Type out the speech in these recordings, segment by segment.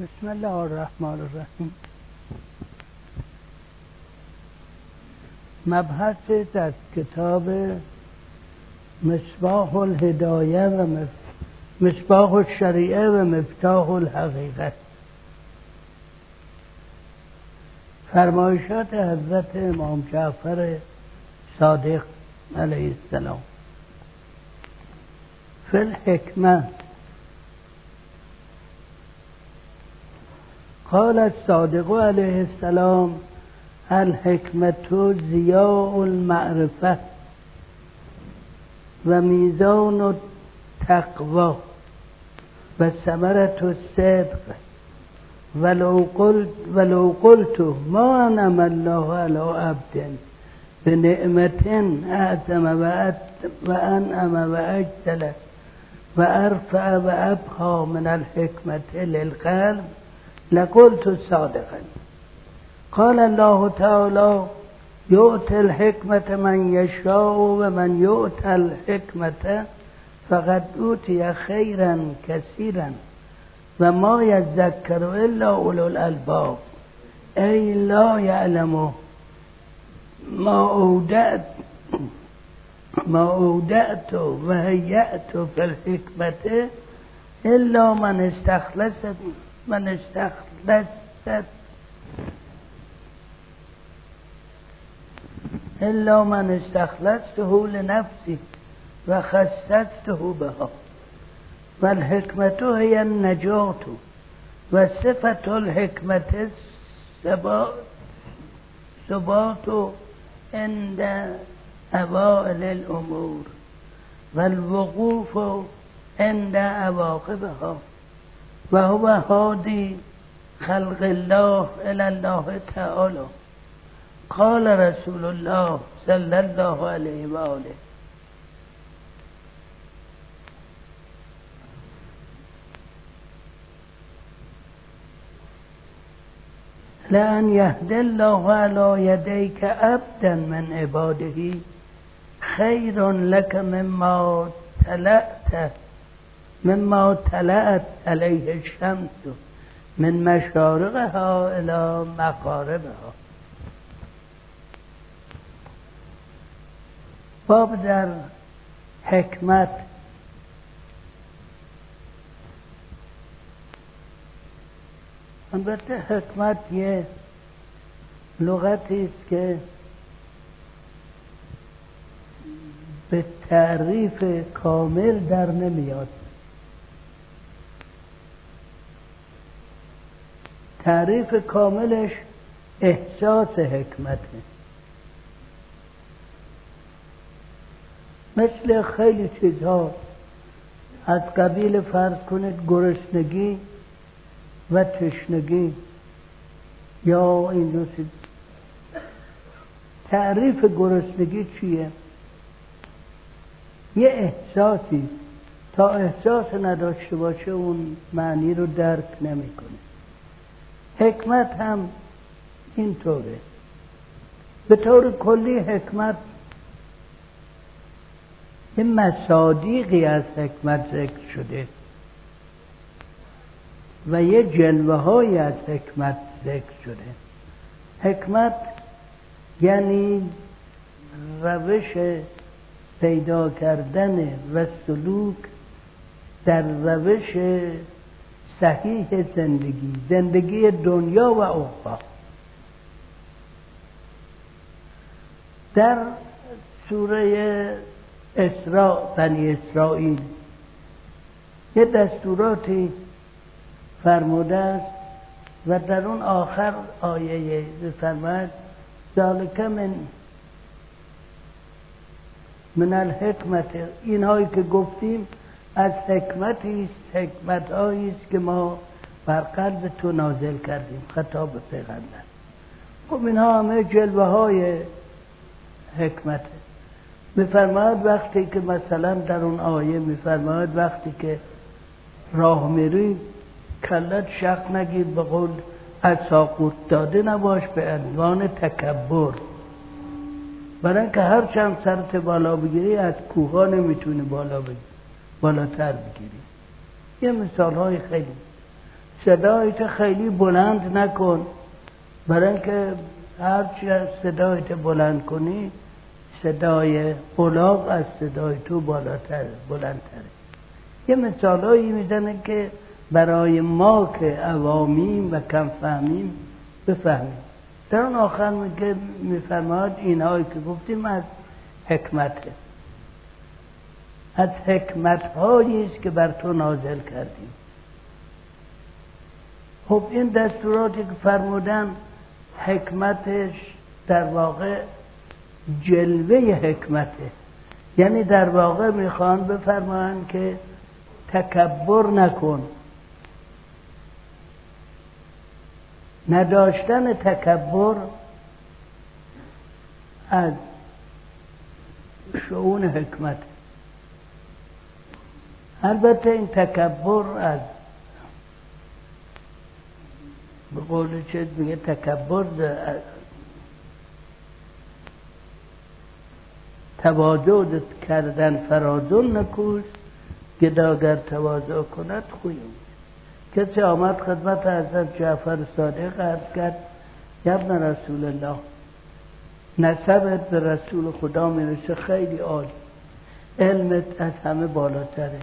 بسم الله الرحمن الرحیم. مبحث از کتاب مصباح الهدایه و مصباح الشریعه و مفتاح الحقیقت فرمایشات حضرت امام جعفر صادق علیه السلام. فی الحکمه قال الصادق علیه السلام الحکمت زیاء المعرفة و میزان التقوا و ثمرت الصدق. ولو قلت, ولو قلت ما انعم الله على عبد بنعمة اعظم و انعم و اجزل و ارفع و ابقى من الحکمت للقلب. لقلت صادقا. قال الله تعالى يؤتي الحكمة من يشاء ومن يؤتى الحكمة فقد أوتي خيرا كثيرا وما يذكر إلا أولو الألباب أي لا يعلم ما أودأت ما أودأت وهيأت في الحكمة إلا من استخلصت. من استخلصت إلا من استخلصته لنفسي وخصصته بها. والحكمة هي النجاة وصفة الحكمة ثبات عند أوائل الأمور والوقوف عند عواقبها وهو هادي خلق الله إلى الله تعالى قال رسول الله صلى الله عليه وآله لأن يهدي الله على يديك أبدا من عباده. خير لك مما تلأت. مما تلأت عليه الشمس من مشارقها إلى مغاربها. باب در حکمت البته حکمت یه لغتی است که به تعریف کامل در نمیاد. تعریف کاملش احساس حکمته. مثل خیلی چیزها از قبیل فرض کنید گرسنگی و تشنگی یا این دو تعریف گرسنگی چیه؟ یه احساسی. تا احساس نداشته باشه اون معنی رو درک نمی‌کنه. حکمت هم اینطوره. به طور کلی حکمت یه مصادیقی از حکمت ذکر شده و یه جلوه های از حکمت ذکر شده. حکمت یعنی روش پیدا کردن و سلوک در روش صحیح زندگی زندگی دنیا و اخرى در سوره اسراء بنی اسرائیل یه دستوراتی فرموده است و در اون آخر آیه فرمود ذالک من من الحکمت. اینهایی که گفتیم از حکمتی است حکمت است که ما بر قلب تو نازل کردیم خطاب پیغمبر. خب اینها همه جلوه های حکمته میفرماید وقتی که مثلا در اون آیه میفرماید وقتی که راه میری کلت شق نگیر به قول از ساقوت داده نباش به عنوان تکبر. برای اینکه هر چند سرت بالا بگیری از کوها نمی‌تونی بالا بگیری. بالاتر بگیری یه مثال های خیلی. صدایت خیلی بلند نکن. برای اینکه هرچی صدایت بلند کنی صدای بلاغ از صدای تو بالاتر بلندتره. یه مثالایی می‌زنه که برای ما که عوامیم و کم فهمیم بفهمیم. در اون آخر میگه میفرماد اینهایی که گفتیم از حکمته از حکمت است که بر تو نازل کردیم. خب این دستوراتی که فرمودن حکمتش در واقع جلوه حکمته. یعنی در واقع می‌خوان بفرمایند که تکبر نکن. نداشتن تکبر از شعون حکمت. البته این تکبر از به قول چه میگه تکبر تواضع کردن فرازون نکوش گداگر تواضع کند خویم کسی آمد خدمت حضرت جعفر صادق عرض کرد یبن رسول الله نسبت به رسول خدا می‌رسه خیلی عالی علمت از همه بالاتره.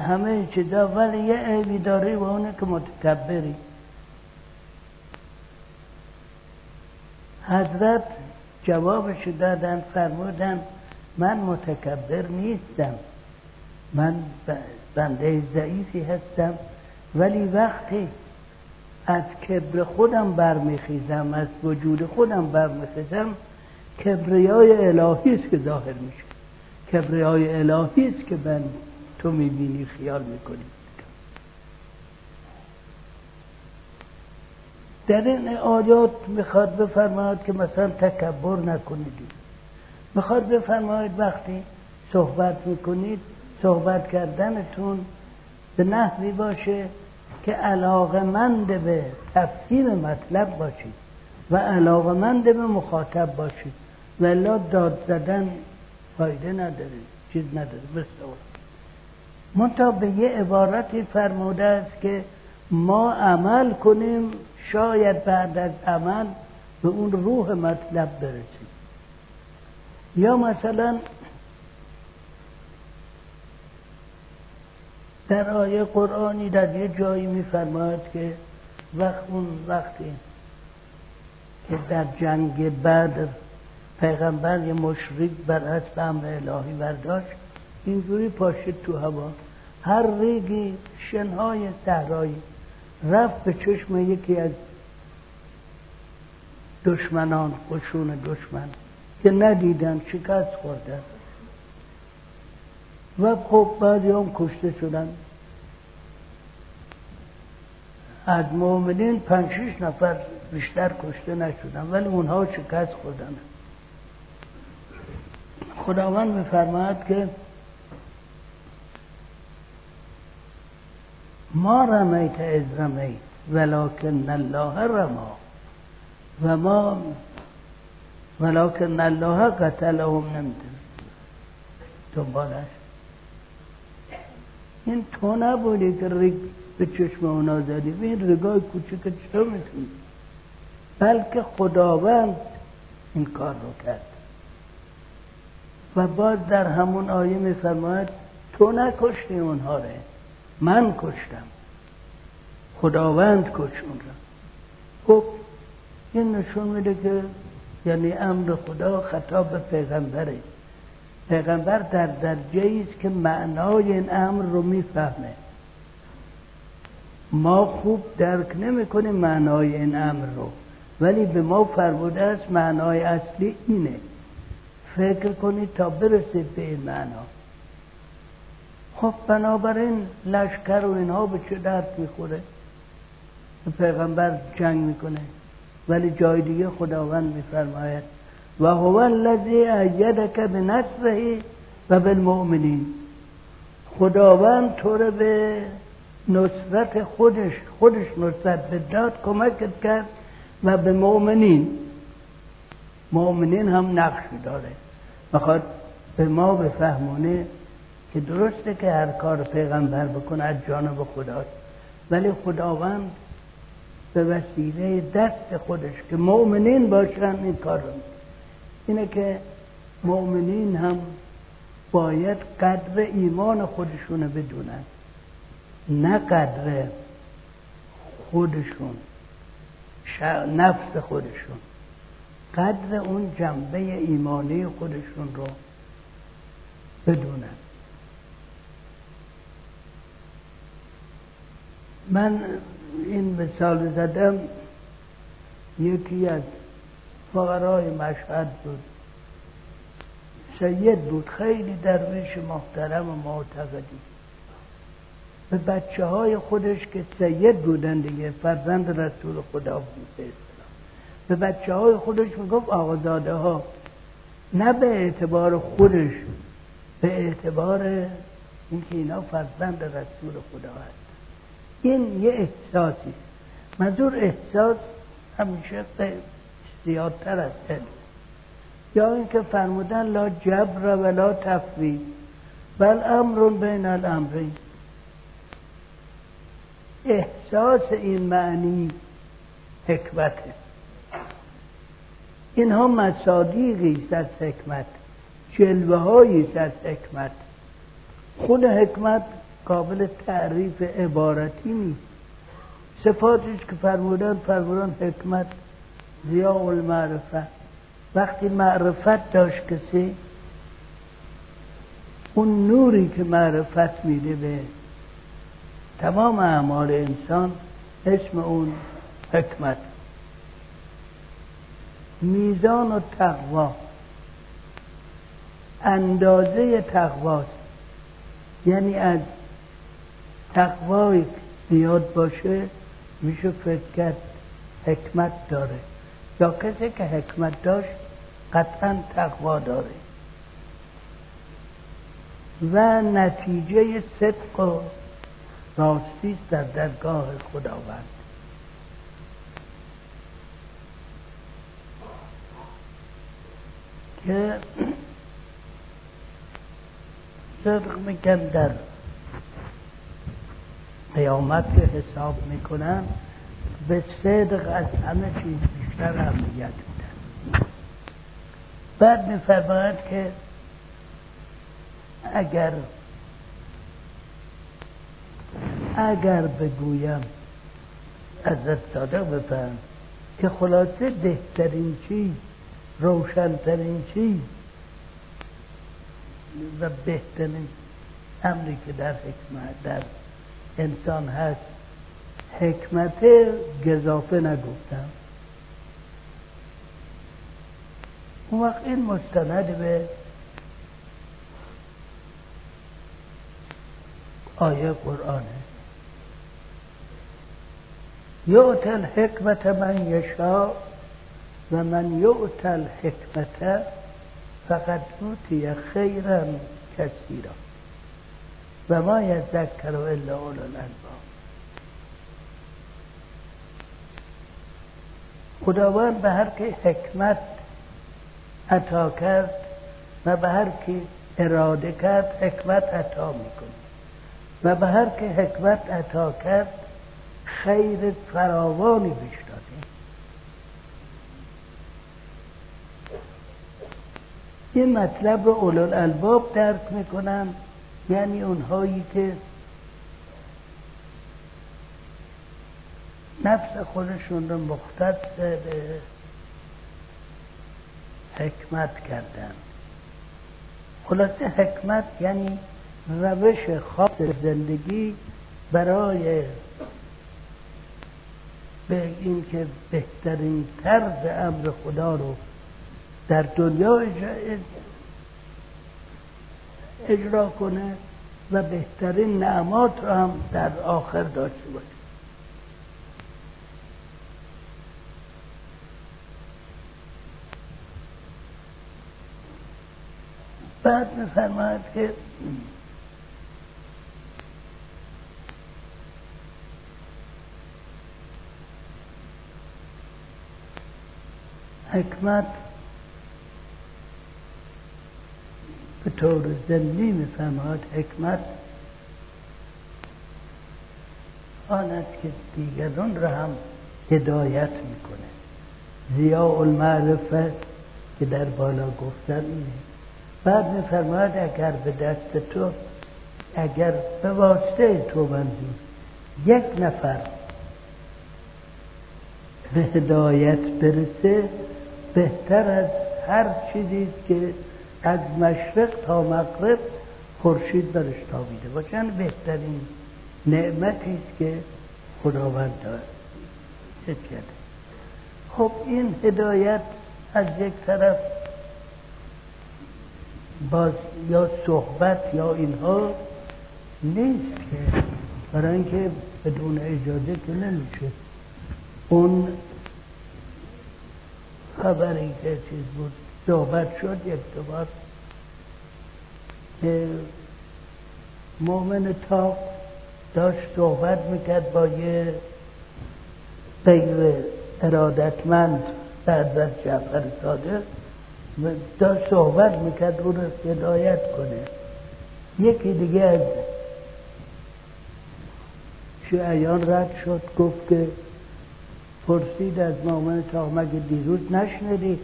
همه چیزا ولی یه عیبی داره و اونه که متکبری. حضرت جوابش دادن فرمودن من متکبر نیستم. من بنده ضعیفی هستم. ولی وقتی از کبر خودم برمیخیزم از وجود خودم برمیخیزم کبریای الهی است که ظاهر میشه. کبریای الهی است که من تو می‌بینی خیال می‌کنی. در این آیات می‌خواد بفرماید که مثلا تکبر نکنید. می‌خواد بفرماید وقتی صحبت می‌کنید صحبت کردنتون به نحوی باشه که علاقمند به تفسیر مطلب باشید و علاقمند به مخاطب باشید. ولا داد زدن فایده نداره چیز نداره. بسیار منتها به یه عبارتی فرموده است که ما عمل کنیم شاید بعد از عمل به اون روح مطلب برسیم. یا مثلا در آیه قرآنی در یه جایی میفرماید که وقت اون وقتی که در جنگ بدر پیغمبر یه مشرک بر اسب امر الهی برداشت اینجوری پاشید تو هوا. هر ریگی شنهای صحرایی رفت به چشم یکی از دشمنان قشون دشمن که ندیدن شکست خوردن. و خب بعضی هم کشته شدن. از مؤمنین پنج شش نفر بیشتر کشته نشدن ولی اونها شکست خوردن. خداوند میفرماید که ما رمیت از رمیت ولکن الله رما. و ما ولکن الله قتلهم نمی‌دونه دنبالش. این تو نبودی که ریگ به چشم اونا زدی. به این رگای کوچک چطور می‌تونی؟ بلکه خداوند این کار رو کرد. و باز در همون آیه میفرماید تو نکشتی اونها رو. من کشتم. خداوند کش اون را. خب این نشون میده که یعنی امر خدا خطاب به پیغمبره. پیغمبر در درجه است که معنای این امر رو می‌فهمه. ما خوب درک نمی‌کنیم معنای این امر رو ولی به ما فرموده است معنای اصلی اینه. فکر کنید تا برسید به این معنا. خب بنابراین لشکر و اینها به چه درد می‌خوره؟ پیغمبر جنگ می‌کنه ولی جای دیگه خداوند میفرماید و هو الذی ایدک بنصره و بالمؤمنین. خداوند تو رو به نصرت خودش خودش نصرت به داد کمکت کرد و به مؤمنین. مؤمنین هم نقش داره بخواد به ما بفهمونه که درسته که هر کار پیغمبر بکنه از جانب خداست. ولی خداوند به وسیله دست خودش که مؤمنین باشن این کار رو اینه که مؤمنین هم باید قدر ایمان خودشون بدونن. نه قدر خودشون نفس خودشون. قدر اون جنبه ایمانی خودشون رو بدونن. من این مثال زدم یکی از فقرای مشهد بود. سید بود خیلی درویش محترم و معتقدی. به بچه های خودش که سید بودن دیگه فرزند رسول خدا بود به بچه های خودش می‌گفت آقازاده ها نه به اعتبار خودش به اعتبار اینکه اینا فرزند رسول خدا هست این یه احساسی. منظور احساس همیشه زیادتر از علم. یا اینکه فرمودن لا جبر ولا تفوید بل امر بین الامرین. احساس این معنی حکمته. اینها مصادیقی از حکمت. جلوه هایی از حکمت. خود حکمت قابل تعریف عبارتی نیست. صفاتش که فرمودن فرمودن حکمت زیاء المعرفت. وقتی معرفت داشت کسی اون نوری که معرفت میده به تمام اعمال انسان اسم اون حکمت. میزان و تقوا. اندازه تقواست. یعنی از تقوای زیاد باشه میشه فکر کرد حکمت داره. یا کسی که حکمت داشت قطعا تقوا داره. و نتیجه صدق و راستی در درگاه خداوند. که صدق میگن در قیامت که حساب می‌کنن به صدق از همه چیز بیشتر اهمیت میدن بعد میفرماید که اگر اگر بگویم ازت صادق بفهم که خلاصه بهترین چیز روشنترین چیز و بهترین امری که در حکمت در انسان هست. حکمت گذافه نگفتم. اون وقت این مستند به آیه قرآنه یعطی الحکمت من یشا و من یعطی الحکمت فقط اوتی خیرا کثیرا. و ما یذکر الا اولو الالباب. خداوند به هر که حکمت عطا کرد و به هر که اراده کرد حکمت عطا می‌کنه و به هر که حکمت عطا کرد خیر فراوانی داده. این مطلب رو اولو الباب درک می‌کنن یعنی اونهایی که نفس خودشون رو مختص به حکمت کردن. خلاصه حکمت یعنی روش خاص زندگی برای به اینکه بهترین طرز امر خدا رو در دنیا اجرا کنه و بهترین نعمات رو هم در آخر داشته باشه. بعد میفرماید که حکمت به به طور زمینی می‌فهمد حکمت. آن است که دیگران را هم هدایت می‌کنه زیاء المعرفه که در بالا گفتن اینه. بعد میفرماید اگر به دست تو اگر به واسطه تو منظور یک نفر به هدایت برسه بهتر از هر چیزی که از مشرق تا مغرب خورشید برش تابیده باشن بهترین نعمتی است که خداوند داره کرده. خب این هدایت از یک طرف باز یا صحبت یا اینها نیست که برای اینکه بدون اجازه که نمیشه اون خبری که چیز بود. صحبت شد یک دوبار که مؤمن تا داشت صحبت می‌کرد با یه غیر ارادتمند بعد از جعفر صادق. داشت صحبت می‌کرد او رو هدایت کنه. یکی دیگه از شیعیان رد شد گفت که پرسید از مؤمن تا مگه دیروز نشنیدی؟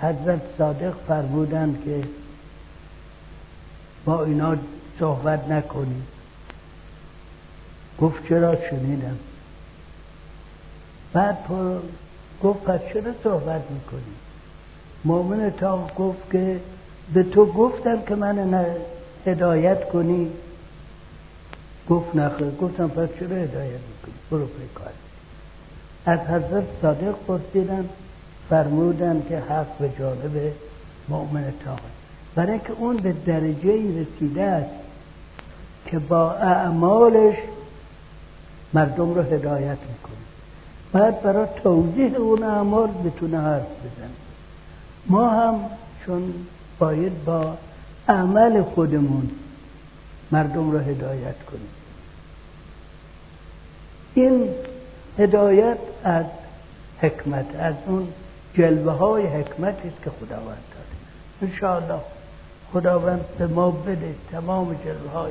حضرت صادق فرمودن که با اینا صحبت نکنی. گفت چرا شنیدم؟ بعد گفت پس چرا صحبت می‌کنی؟ مؤمن تا گفت که به تو گفتم که من هدایت کنی. گفت نخیر گفتم پس چرا هدایت می‌کنی؟ برو پیکار از حضرت صادق پرسیدن فرمودن که حق به جانب مؤمن تا برای که اون به درجه رسیده است که با اعمالش مردم رو هدایت می‌کنه. بعد برای توضیح اون اعمال بتونه حرف بزن ما هم چون باید با عمل خودمون مردم رو هدایت کنیم. این هدایت از حکمت از اون جلوه های حکمتی است که خداوند داده انشاءالله خداوند به ما بده تمام جلوه های.